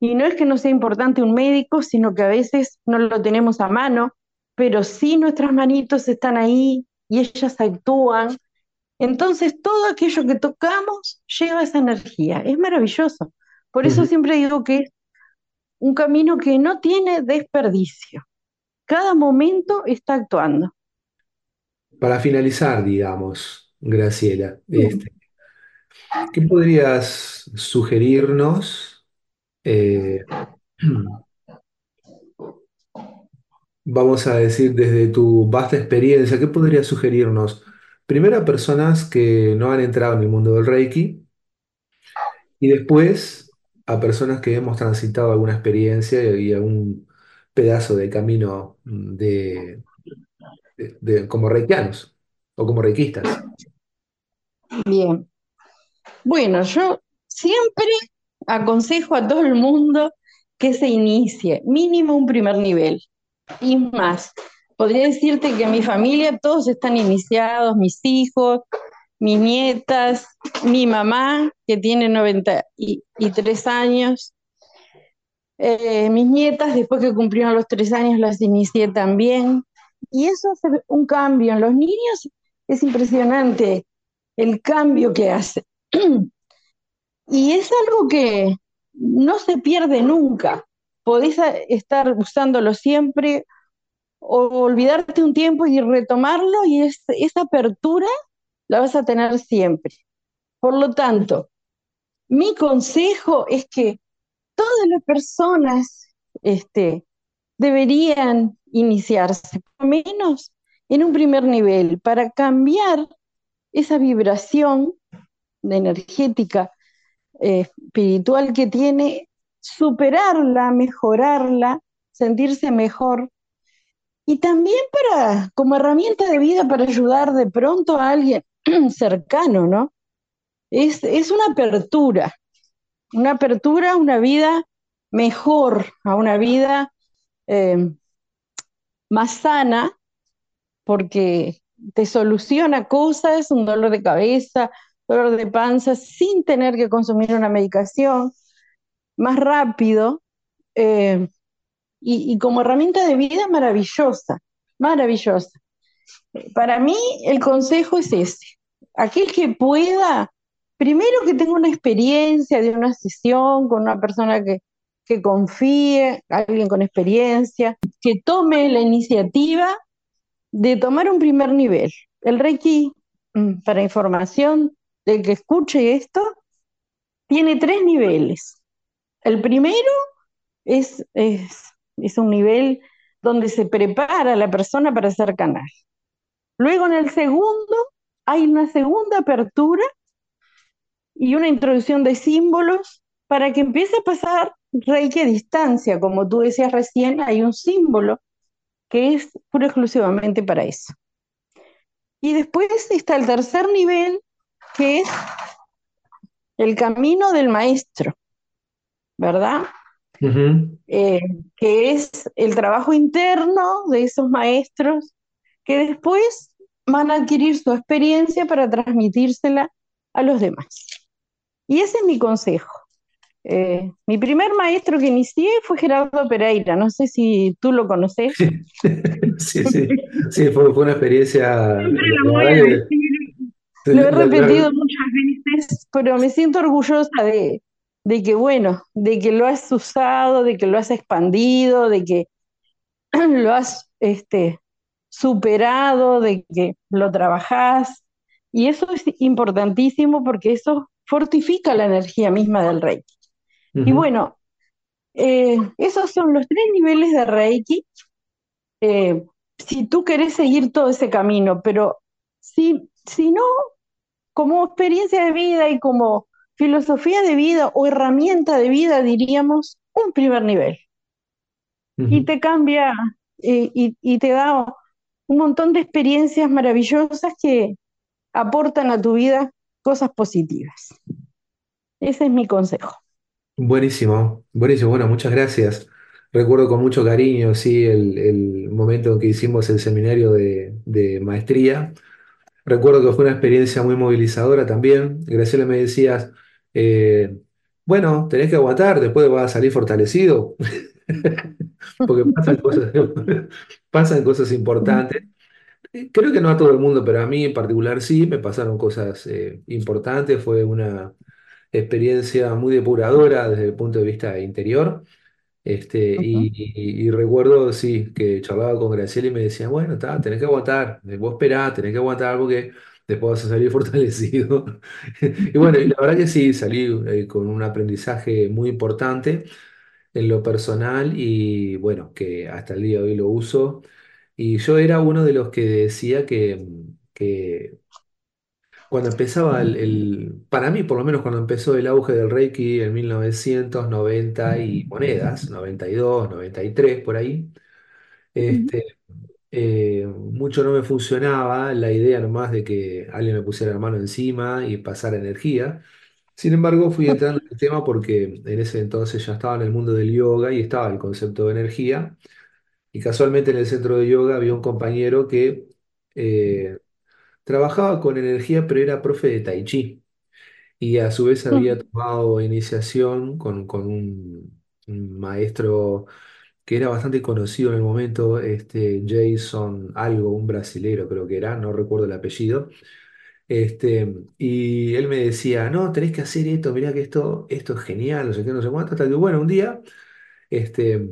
Y no es que no sea importante un médico, sino que a veces no lo tenemos a mano, pero sí nuestras manitos están ahí y ellas actúan entonces, todo aquello que tocamos lleva esa energía. Es maravilloso. Por eso siempre digo que es un camino que no tiene desperdicio. Cada momento está actuando. Para finalizar, digamos, Graciela, este, ¿Qué podrías sugerirnos? eh, vamos a decir, desde tu vasta experiencia, ¿qué podrías sugerirnos? Primero a personas que no han entrado en el mundo del Reiki y después a personas que hemos transitado alguna experiencia y algún pedazo de camino mm, de, como reikianos o como reikistas. Bien. Bueno, yo siempre aconsejo a todo el mundo que se inicie, mínimo un primer nivel. Y más, podría decirte que mi familia todos están iniciados, mis hijos, mis nietas, mi mamá, que tiene 93 años, eh, mis nietas, después que cumplieron los tres años, las inicié también. Y eso hace un cambio. En los niños es impresionante el cambio que hace. Y es algo que no se pierde nunca. Podés estar usándolo siempre o olvidarte un tiempo y retomarlo y es- esa apertura la vas a tener siempre. Por lo tanto, mi consejo es que todas las personas este, deberían iniciarse, por menos en un primer nivel, para cambiar esa vibración energética eh, espiritual que tiene, superarla, mejorarla, sentirse mejor. Y también para, como herramienta de vida para ayudar de pronto a alguien cercano, ¿no? Es, es una apertura, una apertura a una vida mejor, a una vida eh, más sana, porque te soluciona cosas, un dolor de cabeza, dolor de panza, sin tener que consumir una medicación, más rápido, y, y como herramienta de vida maravillosa, maravillosa. Para mí el consejo es ese, aquel que pueda, primero que tenga una experiencia de una sesión con una persona que, que confíe, alguien con experiencia, que tome la iniciativa de tomar un primer nivel. El Reiki, mm, para información del que escuche esto, tiene tres niveles. El primero es, es, es un nivel donde se prepara la persona para ser canal. Luego en el segundo hay una segunda apertura y una introducción de símbolos para que empiece a pasar Reiki a distancia. Como tú decías recién, hay un símbolo que es puro exclusivamente para eso. Y después está el tercer nivel, que es el camino del maestro, ¿verdad? Eh, que es el trabajo interno de esos maestros que después van a adquirir su experiencia para transmitírsela a los demás. Y ese es mi consejo. Eh, mi primer maestro que inicié fue Gerardo Pereira, no sé si tú lo conoces. Sí, sí, sí, fue, fue una experiencia, Siempre la lo decir, lo he repetido muchas veces, pero me siento orgullosa de, de que, bueno, de que lo has usado, de que lo has expandido, de que lo has este, superado, de que lo trabajás. Y eso es importantísimo porque eso fortifica la energía misma del Reiki. Y bueno, eh, esos son los tres niveles de Reiki. Eh, si tú querés seguir todo ese camino, pero si, si no, como experiencia de vida y como filosofía de vida o herramienta de vida, diríamos, un primer nivel. Y te cambia y, y te da un montón de experiencias maravillosas que aportan a tu vida cosas positivas. Ese es mi consejo. Buenísimo, buenísimo. Bueno, muchas gracias. Recuerdo con mucho cariño, sí, el, el momento en que hicimos el seminario de, de maestría. Recuerdo que fue una experiencia muy movilizadora también. Graciela me decías, eh, bueno, tenés que aguantar, después vas a salir fortalecido, porque pasan cosas, pasan cosas importantes. Eh, Creo que no a todo el mundo, pero a mí en particular sí, me pasaron cosas eh, importantes. Fue una experiencia muy depuradora desde el punto de vista interior. Este, y, y- y recuerdo, sí, que charlaba con Graciela y me decía, bueno, está, tenés que aguantar, eh, vos esperá, tenés que aguantar porque después vas a salir fortalecido. Y bueno, y la verdad que sí, salí eh, con un aprendizaje muy importante en lo personal y bueno, que hasta el día de hoy lo uso. Y yo era uno de los que decía que, que cuando empezaba el, el- para mí por lo menos cuando empezó el auge del Reiki en 1990 y monedas, 92, 93 por ahí, este, eh, mucho no me funcionaba la idea nomás de que alguien me pusiera la mano encima y pasara energía. Sin embargo, fui entrando en el tema porque en ese entonces ya estaba en el mundo del yoga y estaba el concepto de energía. Y casualmente en el centro de yoga había un compañero que eh, trabajaba con energía, pero era profe de Tai Chi. Y a su vez había tomado iniciación con, con un, un maestro que era bastante conocido en el momento, este Jason algo, un brasilero creo que era, no recuerdo el apellido. Este, y él me decía, no, tenés que hacer esto, mirá que esto, esto es genial, no sé qué, no sé cuánto, hasta que bueno, un día este,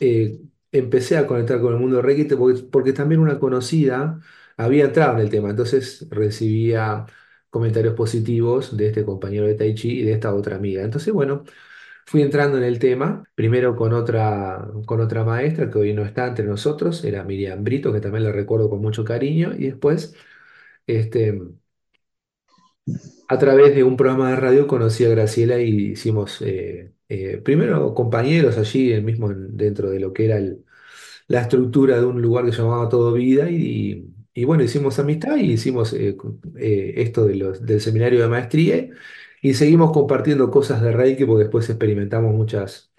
eh, empecé a conectar con el mundo de Reiki porque, porque también una conocida había entrado en el tema, entonces recibía comentarios positivos de este compañero de Tai Chi y de esta otra amiga. Entonces, bueno, fui entrando en el tema, primero con otra, con otra maestra que hoy no está entre nosotros, era Miriam Brito, que también la recuerdo con mucho cariño, y después... Este, a través de un programa de radio conocí a Graciela y hicimos eh, eh, primero compañeros allí, el mismo en- dentro de lo que era la estructura de un lugar que llamaba Todo Vida y, bueno, hicimos amistad y hicimos eh, eh, esto del seminario de maestría y seguimos compartiendo cosas de Reiki porque después experimentamos muchas,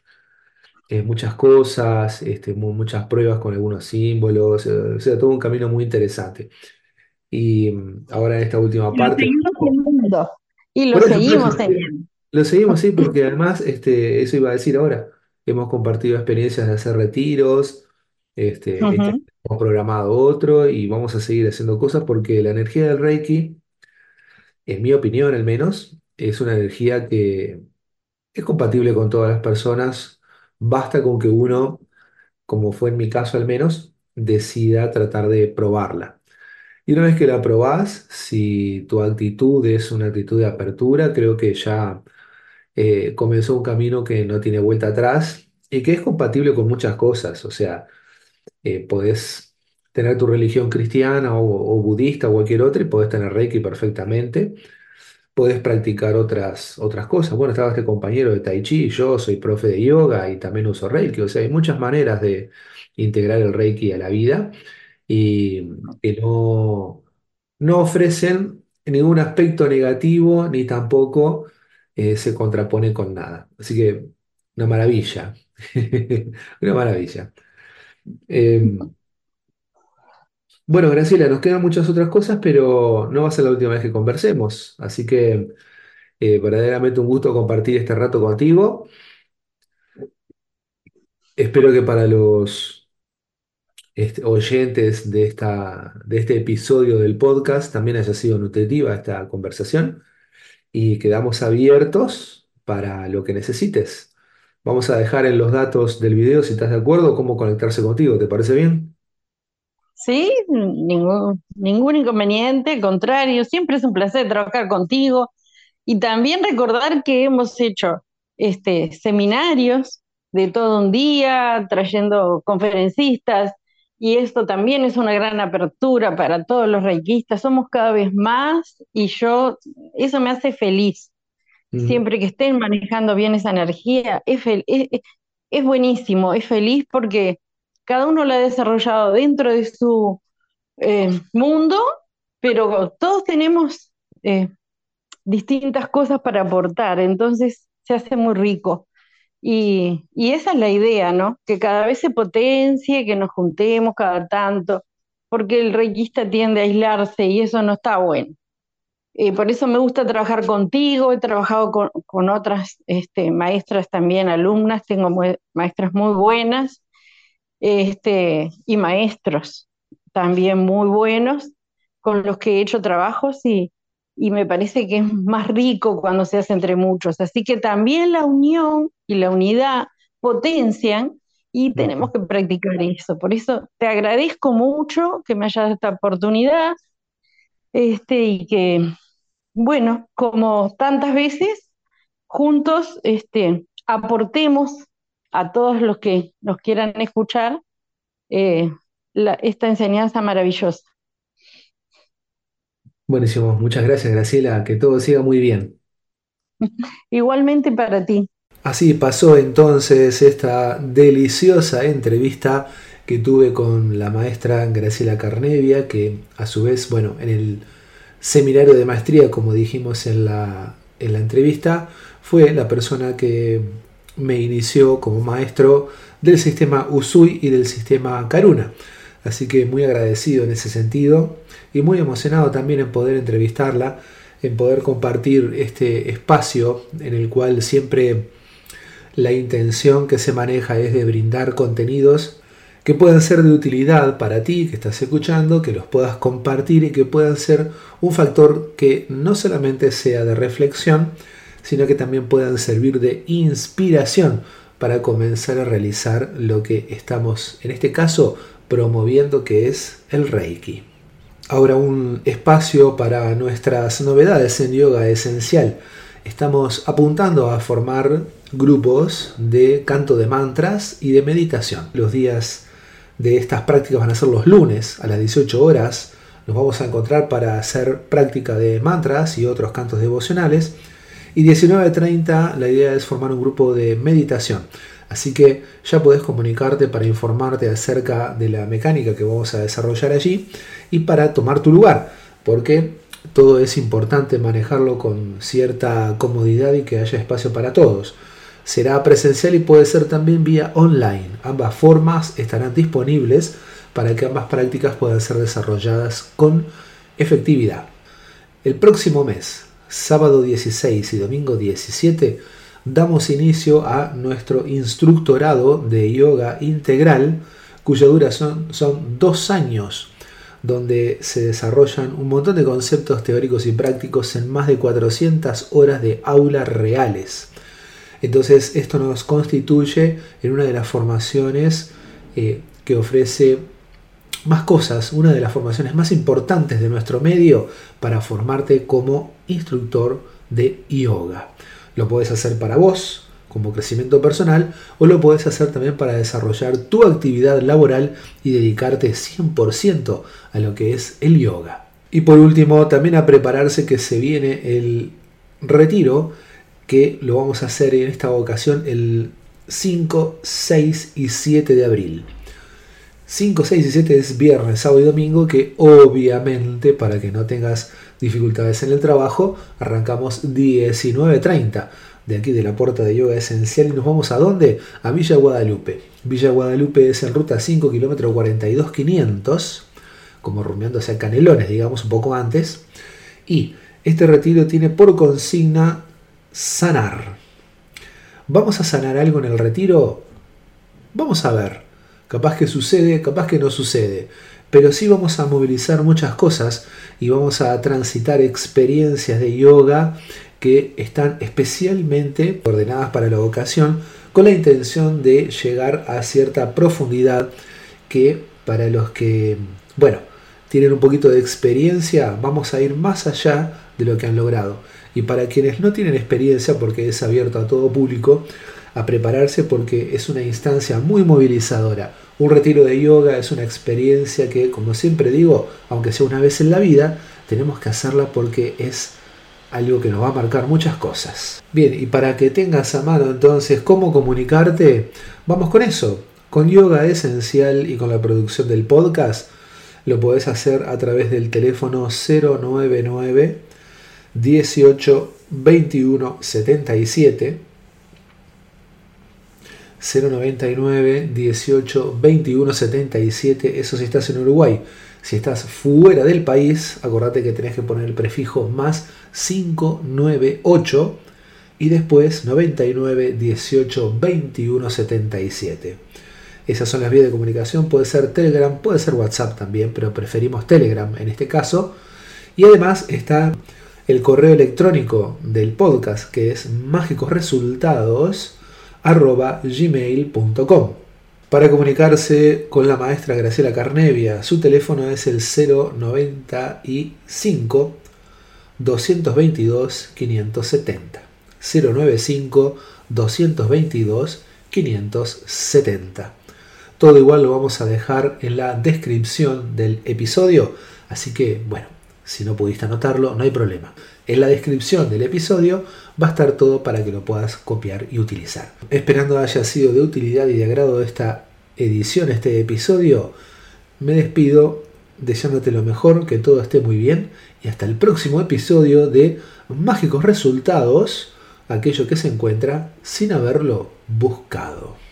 eh, muchas cosas, este, mu- muchas pruebas con algunos símbolos, eh, o sea, todo un camino muy interesante. Y mm, ahora en esta última Y lo parte... seguimos teniendo. Y lo por seguimos teniendo. Lo seguimos, sí, porque además, este, eso iba a decir ahora, hemos compartido experiencias de hacer retiros, este, este, hemos programado otro y vamos a seguir haciendo cosas porque la energía del Reiki, en mi opinión al menos, es una energía que es compatible con todas las personas, basta con que uno, como fue en mi caso al menos, decida tratar de probarla. Y una vez que la probás, si tu actitud es una actitud de apertura, creo que ya eh, comenzó un camino que no tiene vuelta atrás y que es compatible con muchas cosas. O sea, eh, podés tener tu religión cristiana o, budista o cualquier otra y podés tener Reiki perfectamente. Podés practicar otras, otras cosas. Bueno, estaba este compañero de Tai Chi, yo soy profe de yoga y también uso Reiki. O sea, hay muchas maneras de integrar el Reiki a la vida y que no, no ofrecen ningún aspecto negativo ni tampoco eh, se contrapone con nada. Así que una maravilla, una maravilla. Eh, bueno, Graciela, nos quedan muchas otras cosas, pero no va a ser la última vez que conversemos. Así que eh, verdaderamente un gusto compartir este rato contigo. Espero que para los este, oyentes de esta, de este episodio del podcast también haya sido nutritiva esta conversación. y quedamos abiertos para lo que necesites. Vamos a dejar en los datos del video, si estás de acuerdo, cómo conectarse contigo. ¿Te parece bien? Sí, ningún, ningún inconveniente, al contrario, siempre es un placer trabajar contigo y también recordar que hemos hecho este, seminarios de todo un día, trayendo conferencistas, y esto también es una gran apertura para todos los reikistas. Somos cada vez más y yo, eso me hace feliz. Siempre que estén manejando bien esa energía, es, es, es- buenísimo, es feliz porque cada uno lo ha desarrollado dentro de su eh, mundo, pero todos tenemos eh, distintas cosas para aportar, entonces se hace muy rico. Y, y esa es la idea, ¿no? Que cada vez se potencie, que nos juntemos cada tanto, porque el reikista tiende a aislarse y eso no está bueno. Eh, por eso me gusta trabajar contigo, he trabajado con, con otras este, maestras también, alumnas, tengo mu- maestras muy buenas este, y maestros también muy buenos con los que he hecho trabajos y, y me parece que es más rico cuando se hace entre muchos. Así que también la unión y la unidad potencian y tenemos que practicar eso. Por eso te agradezco mucho que me hayas dado esta oportunidad Este, y que, bueno, como tantas veces, juntos este, aportemos a todos los que nos quieran escuchar eh, esta enseñanza maravillosa. Buenísimo, muchas gracias Graciela, que todo siga muy bien. Igualmente para ti. Así pasó entonces esta deliciosa entrevista que tuve con la maestra Graciela Carnevia, que a su vez, bueno, en el seminario de maestría, como dijimos en la, en la entrevista, fue la persona que me inició como maestro del sistema Usui y del sistema Karuna. Así que muy agradecido en ese sentido y muy emocionado también en poder entrevistarla, en poder compartir este espacio en el cual siempre la intención que se maneja es de brindar contenidos que puedan ser de utilidad para ti que estás escuchando, que los puedas compartir y que puedan ser un factor que no solamente sea de reflexión, sino que también puedan servir de inspiración para comenzar a realizar lo que estamos, en este caso, promoviendo, que es el Reiki. Ahora un espacio para nuestras novedades en yoga esencial. Estamos apuntando a formar grupos de canto de mantras y de meditación. Los días de estas prácticas van a ser los lunes a las 18 horas. Nos vamos a encontrar para hacer práctica de mantras y otros cantos devocionales. Y 19.30 la idea es formar un grupo de meditación. Así que ya puedes comunicarte para informarte acerca de la mecánica que vamos a desarrollar allí y para tomar tu lugar, porque todo es importante manejarlo con cierta comodidad y que haya espacio para todos. Será presencial y puede ser también vía online. Ambas formas estarán disponibles para que ambas prácticas puedan ser desarrolladas con efectividad. El próximo mes, sábado 16 y domingo 17, damos inicio a nuestro instructorado de yoga integral, cuya duración son dos años, donde se desarrollan un montón de conceptos teóricos y prácticos en más de 400 horas de aula reales. Entonces esto nos constituye en una de las formaciones eh, que ofrece más cosas, una de las formaciones más importantes de nuestro medio para formarte como instructor de yoga. Lo puedes hacer para vos, como crecimiento personal, o lo puedes hacer también para desarrollar tu actividad laboral y dedicarte 100% a lo que es el yoga. Y por último, también a prepararse que se viene el retiro, que lo vamos a hacer en esta ocasión el 5, 6 y 7 de abril. 5, 6 y 7 es viernes, sábado y domingo, que obviamente para que no tengas dificultades en el trabajo, arrancamos 19.30 de aquí de la puerta de yoga esencial y nos vamos a dónde? A Villa Guadalupe. Villa Guadalupe es en ruta 5 kilómetros 42 500, como rumiando hacia Canelones, digamos, un poco antes. Y este retiro tiene por consigna sanar. ¿Vamos a sanar algo en el retiro? Vamos a ver. Capaz que sucede, capaz que no sucede. Pero sí vamos a movilizar muchas cosas y vamos a transitar experiencias de yoga que están especialmente ordenadas para la ocasión con la intención de llegar a cierta profundidad que para los que, bueno, tienen un poquito de experiencia, vamos a ir más allá de lo que han logrado. Y para quienes no tienen experiencia, porque es abierto a todo público, a prepararse porque es una instancia muy movilizadora. Un retiro de yoga es una experiencia que, como siempre digo, aunque sea una vez en la vida, tenemos que hacerla porque es algo que nos va a marcar muchas cosas. Bien, y para que tengas a mano entonces cómo comunicarte, vamos con eso. Con Yoga Esencial y con la producción del podcast, lo podés hacer a través del teléfono 099 18 21 77 099 18 21 77, eso si estás en Uruguay. Si estás fuera del país, acordate que tenés que poner el prefijo más 598 y después 99 18 21 77. Esas son las vías de comunicación, puede ser Telegram, puede ser WhatsApp también, pero preferimos Telegram en este caso. Y además está el correo electrónico del podcast que es mágicosresultados arroba gmail.com. Para comunicarse con la maestra Graciela Carnevia, su teléfono es el 095 222 570. 095 222 570. Todo igual lo vamos a dejar en la descripción del episodio, así que bueno, si no pudiste anotarlo, no hay problema. En la descripción del episodio va a estar todo para que lo puedas copiar y utilizar. Esperando haya sido de utilidad y de agrado esta edición, este episodio, me despido deseándote lo mejor, que todo esté muy bien y hasta el próximo episodio de Mágicos Resultados, aquello que se encuentra sin haberlo buscado.